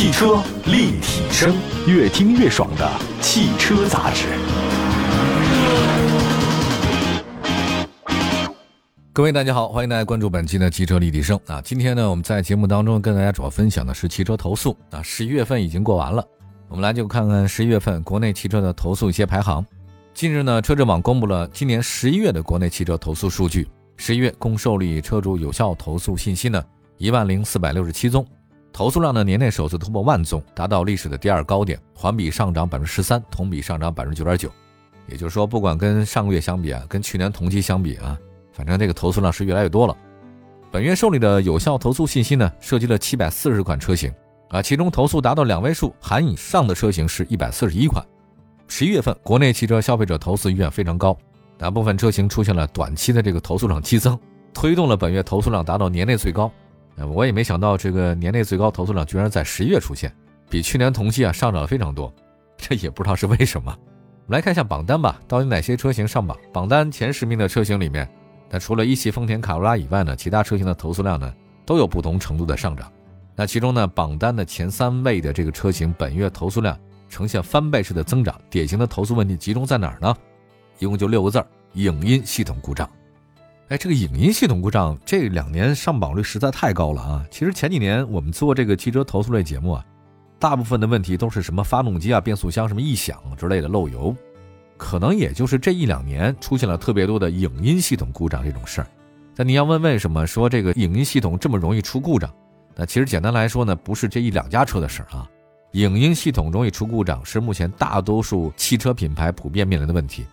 汽车立体声，越听越爽的汽车杂志。各位大家好，欢迎大家关注本期的汽车立体声啊。今天呢，我们在节目当中跟大家主要分享的是汽车投诉啊。十一月份已经过完了，我们来就看看十一月份国内汽车的投诉一些排行。近日呢，车之网公布了今年十一月的国内汽车投诉数据，十一月共受理车主有效投诉信息呢一万零四百六十七宗。投诉量呢年内首次突破万宗，达到历史的第二高点，环比上涨百分之十三，同比上涨百分之九点九。也就是说，不管跟上个月相比啊，跟去年同期相比啊，反正这个投诉量是越来越多了。本月受理的有效投诉信息呢，涉及了七百四十款车型啊，其中投诉达到两位数含以上的车型是一百四十一款。十一月份国内汽车消费者投诉意愿非常高，大部分车型出现了短期的这个投诉量激增，推动了本月投诉量达到年内最高。我也没想到这个年内最高投诉量居然在十一月出现，比去年同期啊上涨了非常多，这也不知道是为什么。我们来看一下榜单吧，到底哪些车型上榜？榜单前十名的车型里面，那除了一汽丰田卡罗拉以外呢，其他车型的投诉量呢都有不同程度的上涨。那其中呢，榜单的前三位的这个车型本月投诉量呈现翻倍式的增长，典型的投诉问题集中在哪儿呢？一共就六个字儿：影音系统故障。哎，这个影音系统故障这两年上榜率实在太高了啊！其实前几年我们做这个汽车投诉类节目啊，大部分的问题都是什么发动机啊、变速箱什么异响之类的漏油，可能也就是这一两年出现了特别多的影音系统故障这种事儿。那你要问为什么说这个影音系统这么容易出故障？那其实简单来说呢，不是这一两家车的事儿啊，影音系统容易出故障是目前大多数汽车品牌普遍面临的问题。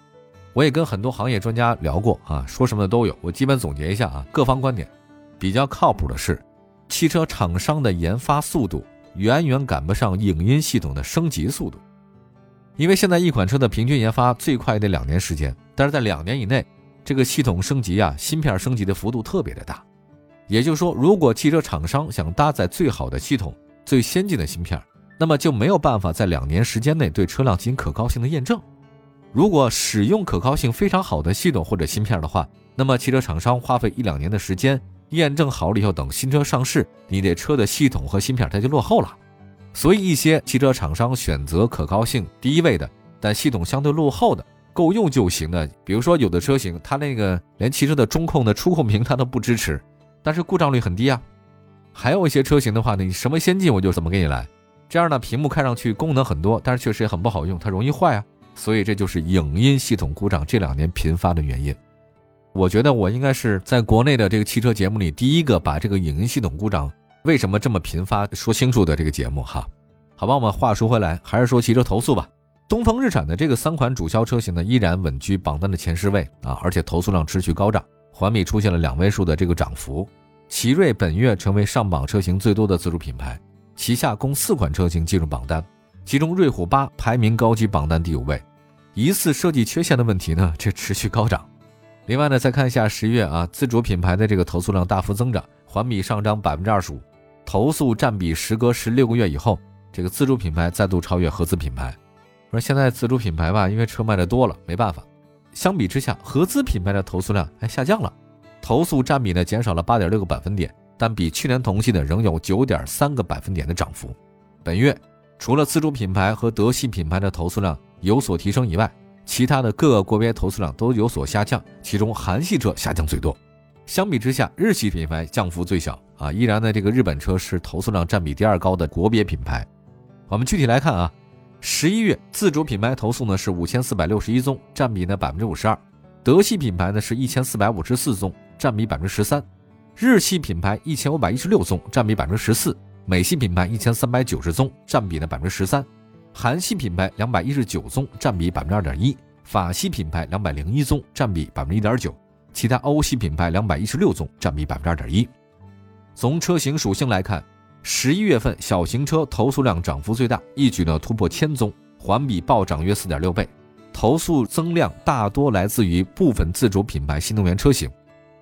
我也跟很多行业专家聊过啊，说什么的都有。我基本总结一下啊，各方观点比较靠谱的是，汽车厂商的研发速度远远赶不上影音系统的升级速度。因为现在一款车的平均研发最快得两年时间，但是在两年以内，这个系统升级啊，芯片升级的幅度特别的大。也就是说，如果汽车厂商想搭载最好的系统、最先进的芯片，那么就没有办法在两年时间内对车辆进行可靠性的验证。如果使用可靠性非常好的系统或者芯片的话，那么汽车厂商花费一两年的时间验证好了以后，等新车上市，你这车的系统和芯片它就落后了。所以一些汽车厂商选择可靠性第一位的，但系统相对落后的、够用就行的，比如说有的车型它那个连汽车的中控的触控屏它都不支持，但是故障率很低啊。还有一些车型的话呢，你什么先进我就怎么给你来，这样呢屏幕看上去功能很多，但是确实也很不好用，它容易坏啊。所以这就是影音系统故障这两年频发的原因。我觉得我应该是在国内的这个汽车节目里第一个把这个影音系统故障为什么这么频发说清楚的这个节目哈。好吧，我们话说回来，还是说汽车投诉吧。东风日产的这个三款主销车型呢，依然稳居榜单的前十位啊，而且投诉量持续高涨，环比出现了两位数的这个涨幅。奇瑞本月成为上榜车型最多的自主品牌，旗下共四款车型进入榜单。其中，瑞虎八排名高级榜单第五位，疑似设计缺陷的问题呢，这持续高涨。另外呢，再看一下十月啊，自主品牌的这个投诉量大幅增长，环比上涨百分之二十五，投诉占比时隔十六个月以后，这个自主品牌再度超越合资品牌。说现在自主品牌吧，因为车卖的多了，没办法。相比之下，合资品牌的投诉量还下降了，投诉占比呢减少了八点六个百分点，但比去年同期呢仍有九点三个百分点的涨幅。本月。除了自主品牌和德系品牌的投诉量有所提升以外，其他的各个国别投诉量都有所下降，其中韩系车下降最多。相比之下，日系品牌降幅最小啊，依然呢这个日本车是投诉量占比第二高的国别品牌。我们具体来看啊，十一月自主品牌投诉呢是五千四百六十一宗，占比呢百分之五十二；德系品牌呢是一千四百五十四宗，占比百分之十三；日系品牌一千五百一十六宗，占比百分之十四。美系品牌一千三百九十宗，占比呢百分之十三；韩系品牌两百一十九宗，占比百分之二点一；法系品牌两百零一宗，占比百分之一点九；其他欧系品牌两百一十六宗，占比百分之二点一。从车型属性来看，十一月份小型车投诉量涨幅最大，一举呢突破千宗，环比暴涨约四点六倍。投诉增量大多来自于部分自主品牌新能源车型。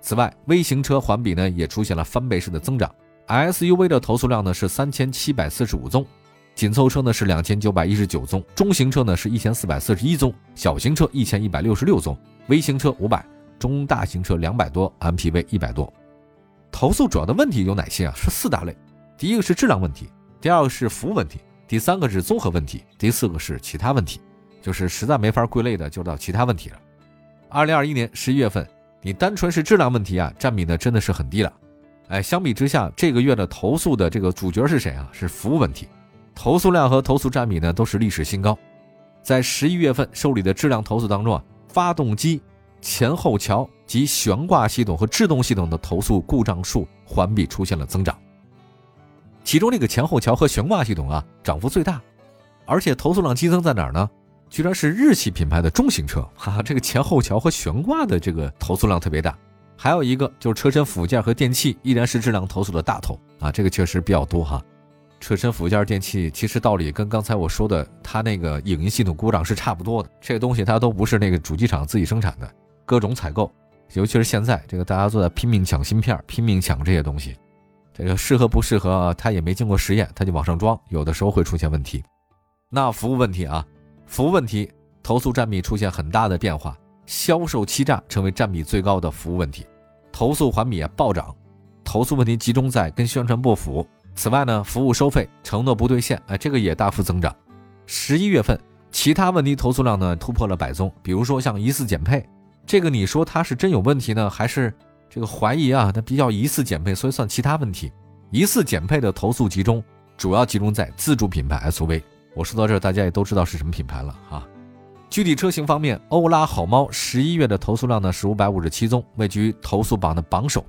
此外，微型车环比呢也出现了翻倍式的增长。SUV 的投诉量呢是三千七百四十五宗，紧凑车呢是两千九百一十九宗，中型车呢是一千四百四十一宗，小型车一千一百六十六宗，微型车五百，中大型车两百多，MPV 一百多。投诉主要的问题有哪些啊？是四大类。第一个是质量问题，第二个是服务问题，第三个是综合问题，第四个是其他问题，就是实在没法归类的，就到其他问题了。二零二一年十一月份，你单纯是质量问题啊，占比呢真的是很低了。哎，相比之下，这个月的投诉的这个主角是谁啊？是服务问题，投诉量和投诉占比呢都是历史新高。在十一月份受理的质量投诉当中啊，发动机、前后桥及悬挂系统和制动系统的投诉故障数环比出现了增长。其中这个前后桥和悬挂系统啊，涨幅最大，而且投诉量激增在哪儿呢？居然是日系品牌的中型车，哈，这个前后桥和悬挂的这个投诉量特别大。还有一个就是车身附件和电器，依然是质量投诉的大头啊，这个确实比较多哈。车身附件电器其实道理跟刚才我说的它那个影音系统故障是差不多的，这个东西它都不是那个主机厂自己生产的，各种采购，尤其是现在这个大家都在拼命抢芯片，拼命抢这些东西，这个适合不适合它也没经过实验，它就往上装，有的时候会出现问题。那服务问题啊，服务问题投诉占比出现很大的变化。销售欺诈成为占比最高的服务问题，投诉环比啊暴涨，投诉问题集中在跟宣传不符。此外呢，服务收费承诺不兑现，哎，这个也大幅增长。十一月份，其他问题投诉量呢突破了百宗，比如说像疑似减配，这个你说它是真有问题呢，还是这个怀疑啊？它比较疑似减配，所以算其他问题。疑似减配的投诉集中，主要集中在自主品牌 SUV。我说到这儿，大家也都知道是什么品牌了啊。具体车型方面，欧拉好猫十一月的投诉量呢是五百五十七宗，位居投诉榜的榜首。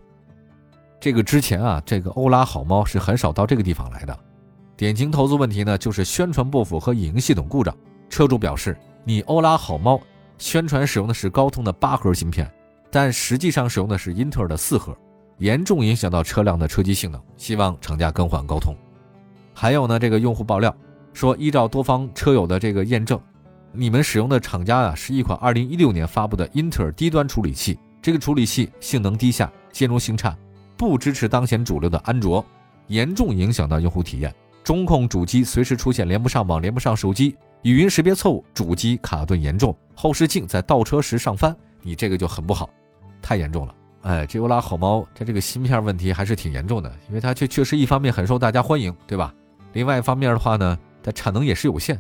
这个之前啊，这个欧拉好猫是很少到这个地方来的。典型投诉问题呢就是宣传不符和影音系统故障。车主表示，你欧拉好猫宣传使用的是高通的八核芯片，但实际上使用的是英特尔的四核，严重影响到车辆的车机性能，希望厂家更换高通。还有呢，这个用户爆料说，依照多方车友的这个验证。你们使用的厂家啊，是一款2016年发布的英特尔低端处理器，这个处理器性能低下，兼容性差，不支持当前主流的安卓，严重影响到用户体验。中控主机随时出现连不上网、连不上手机，语音识别错误，主机卡顿严重，后视镜在倒车时上翻，你这个就很不好，太严重了。哎，这欧拉好猫它这个芯片问题还是挺严重的，因为它确确实一方面很受大家欢迎，对吧？另外一方面的话呢，它产能也是有限。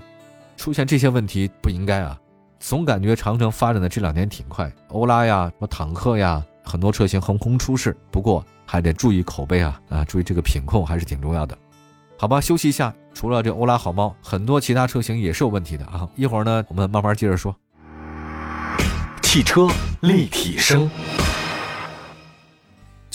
出现这些问题不应该啊！总感觉长城发展的这两年挺快，欧拉呀、什么坦克呀，很多车型横空出世。不过还得注意口碑啊啊，注意这个品控还是挺重要的。好吧，休息一下。除了这欧拉好猫，很多其他车型也是有问题的啊。一会儿呢，我们慢慢接着说。汽车立体声。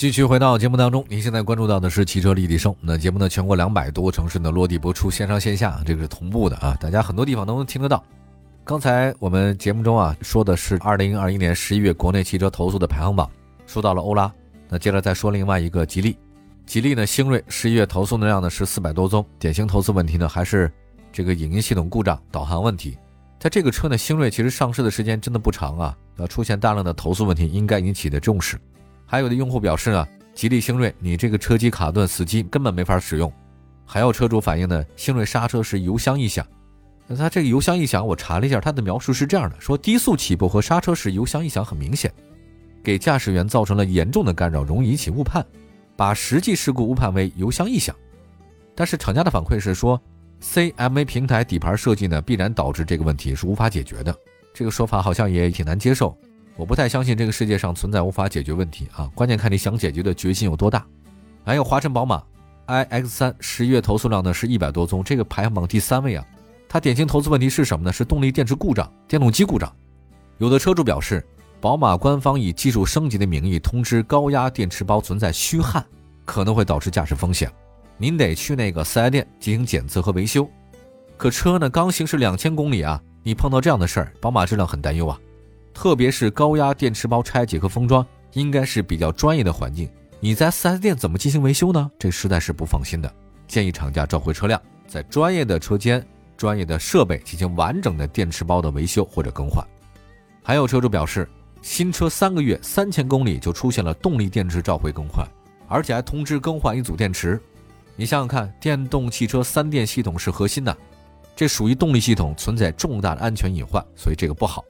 继续回到节目当中，您现在关注到的是汽车立体声。那节目呢，全国两百多个城市呢落地播出，线上线下这个是同步的啊，大家很多地方都能听得到。刚才我们节目中啊说的是二零二一年十一月国内汽车投诉的排行榜，说到了欧拉，那接着再说另外一个吉利。吉利呢，星瑞十一月投诉的量呢是四百多宗，典型投诉问题呢还是这个影音系统故障、导航问题。在这个车呢，星瑞其实上市的时间真的不长啊，要出现大量的投诉问题，应该引起的重视。还有的用户表示呢，吉利星瑞你这个车机卡顿死机，根本没法使用。还有车主反映呢，星瑞刹车时油箱异响。那它这个油箱异响，我查了一下，它的描述是这样的：说低速起步和刹车时油箱异响很明显，给驾驶员造成了严重的干扰，容易引起误判，把实际事故误判为油箱异响。但是厂家的反馈是说，CMA 平台底盘设计呢，必然导致这个问题是无法解决的。这个说法好像也挺难接受。我不太相信这个世界上存在无法解决问题啊，关键看你想解决的决心有多大。还有华晨宝马 iX 三十月投诉量呢是一百多宗，这个排行榜第三位啊。它典型投诉问题是什么呢？是动力电池故障、电动机故障。有的车主表示，宝马官方以技术升级的名义通知高压电池包存在虚焊，可能会导致驾驶风险，您得去那个四 S 店进行检测和维修。可车呢刚行驶两千公里啊，你碰到这样的事儿，宝马质量很担忧啊。特别是高压电池包拆解和封装，应该是比较专业的环境。你在 4S 店怎么进行维修呢？这实在是不放心的。建议厂家召回车辆，在专业的车间、专业的设备进行完整的电池包的维修或者更换。还有车主表示，新车三个月三千公里就出现了动力电池召回更换，而且还通知更换一组电池。你想想看，电动汽车三电系统是核心的，这属于动力系统存在重大的安全隐患，所以这个不好。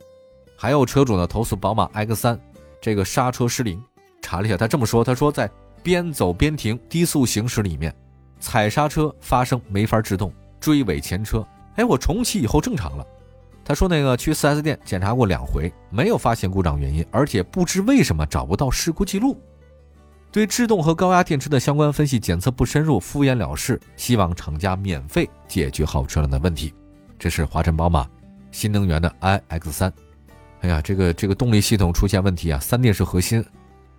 还有车主呢投诉宝马 X3 这个刹车失灵，查了一下，他这么说，他说在边走边停低速行驶里面，踩刹车发生没法制动，追尾前车。哎，我重启以后正常了。他说那个去 4S 店检查过两回，没有发现故障原因，而且不知为什么找不到事故记录。对制动和高压电池的相关分析检测不深入，敷衍了事，希望厂家免费解决好车辆的问题。这是华晨宝马新能源的 iX 三。哎呀，这个这个动力系统出现问题啊，三电是核心，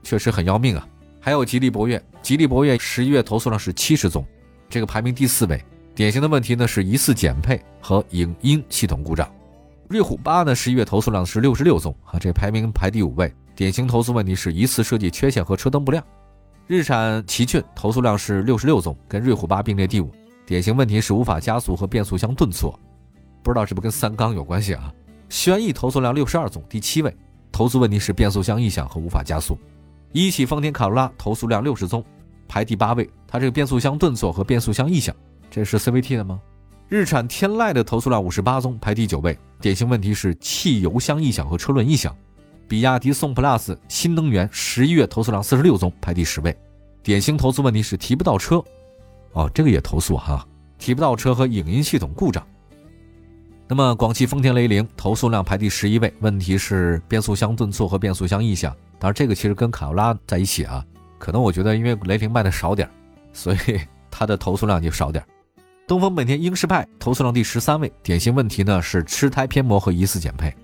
确实很要命啊。还有吉利博越，吉利博越十一月投诉量是七十宗，这个排名第四位。典型的问题呢是疑似减配和影音系统故障。瑞虎八呢十一月投诉量是六十六宗啊，这排名排第五位。典型投诉问题是疑似设计缺陷和车灯不亮。日产奇骏投诉量是六十六宗，跟瑞虎八并列第五。典型问题是无法加速和变速箱顿挫，不知道是不是跟三缸有关系啊？轩逸投诉量六十二宗，第七位。投诉问题是变速箱异响和无法加速。一汽丰田卡罗拉投诉量六十宗，排第八位。它这个变速箱顿挫和变速箱异响，这是 CVT 的吗？日产天籁的投诉量五十八宗，排第九位。典型问题是汽油箱异响和车轮异响。比亚迪宋 PLUS 新能源十一月投诉量四十六宗，排第十位。典型投诉问题是提不到车。哦，这个也投诉哈，提不到车和影音系统故障。那么广汽丰田雷凌投诉量排第十一位，问题是变速箱顿挫和变速箱异响。当然，这个其实跟卡罗拉在一起啊，可能我觉得因为雷凌卖的少点所以它的投诉量就少点东风本田英仕派投诉量第十三位，典型问题呢是吃胎偏磨和疑似减配。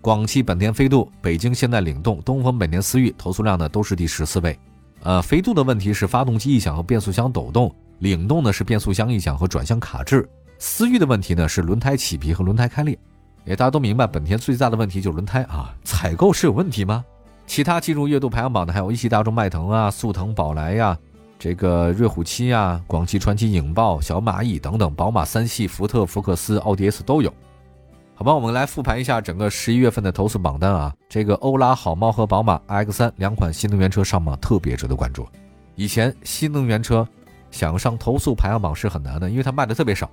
广汽本田飞度、北京现代领动、东风本田思域投诉量呢都是第十四位。呃，飞度的问题是发动机异响和变速箱抖动，领动呢是变速箱异响和转向卡滞，思域的问题呢是轮胎起皮和轮胎开裂。哎，大家都明白，本田最大的问题就是轮胎啊，采购是有问题吗？其他进入月度排行榜的还有一汽大众迈腾啊、速腾、宝来呀。这个瑞虎七啊，广汽传祺影豹、小蚂蚁等等，宝马三系、福特福克斯、奥迪 S 都有。好吧，我们来复盘一下整个十一月份的投诉榜单啊。这个欧拉、好猫和宝马 X3 两款新能源车上榜，特别值得关注。以前新能源车想上投诉排行榜是很难的，因为它卖的特别少。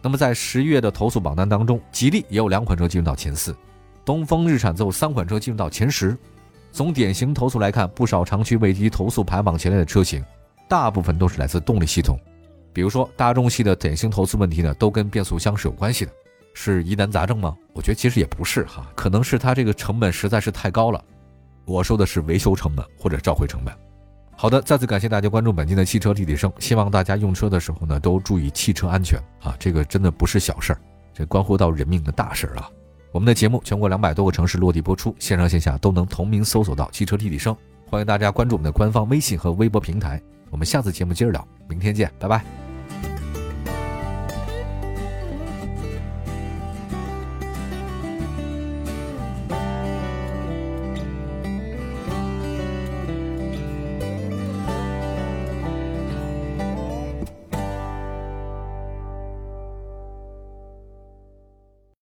那么在十一月的投诉榜单当中，吉利也有两款车进入到前四，东风日产则有三款车进入到前十。从典型投诉来看，不少长期位居投诉排榜前列的车型。大部分都是来自动力系统，比如说大众系的典型投诉问题呢，都跟变速箱是有关系的，是疑难杂症吗？我觉得其实也不是哈，可能是它这个成本实在是太高了。我说的是维修成本或者召回成本。好的，再次感谢大家关注本期的汽车立体声，希望大家用车的时候呢都注意汽车安全啊，这个真的不是小事儿，这关乎到人命的大事儿啊。我们的节目全国两百多个城市落地播出，线上线下都能同名搜索到汽车立体声，欢迎大家关注我们的官方微信和微博平台。我们下次节目接着聊，明天见，拜拜。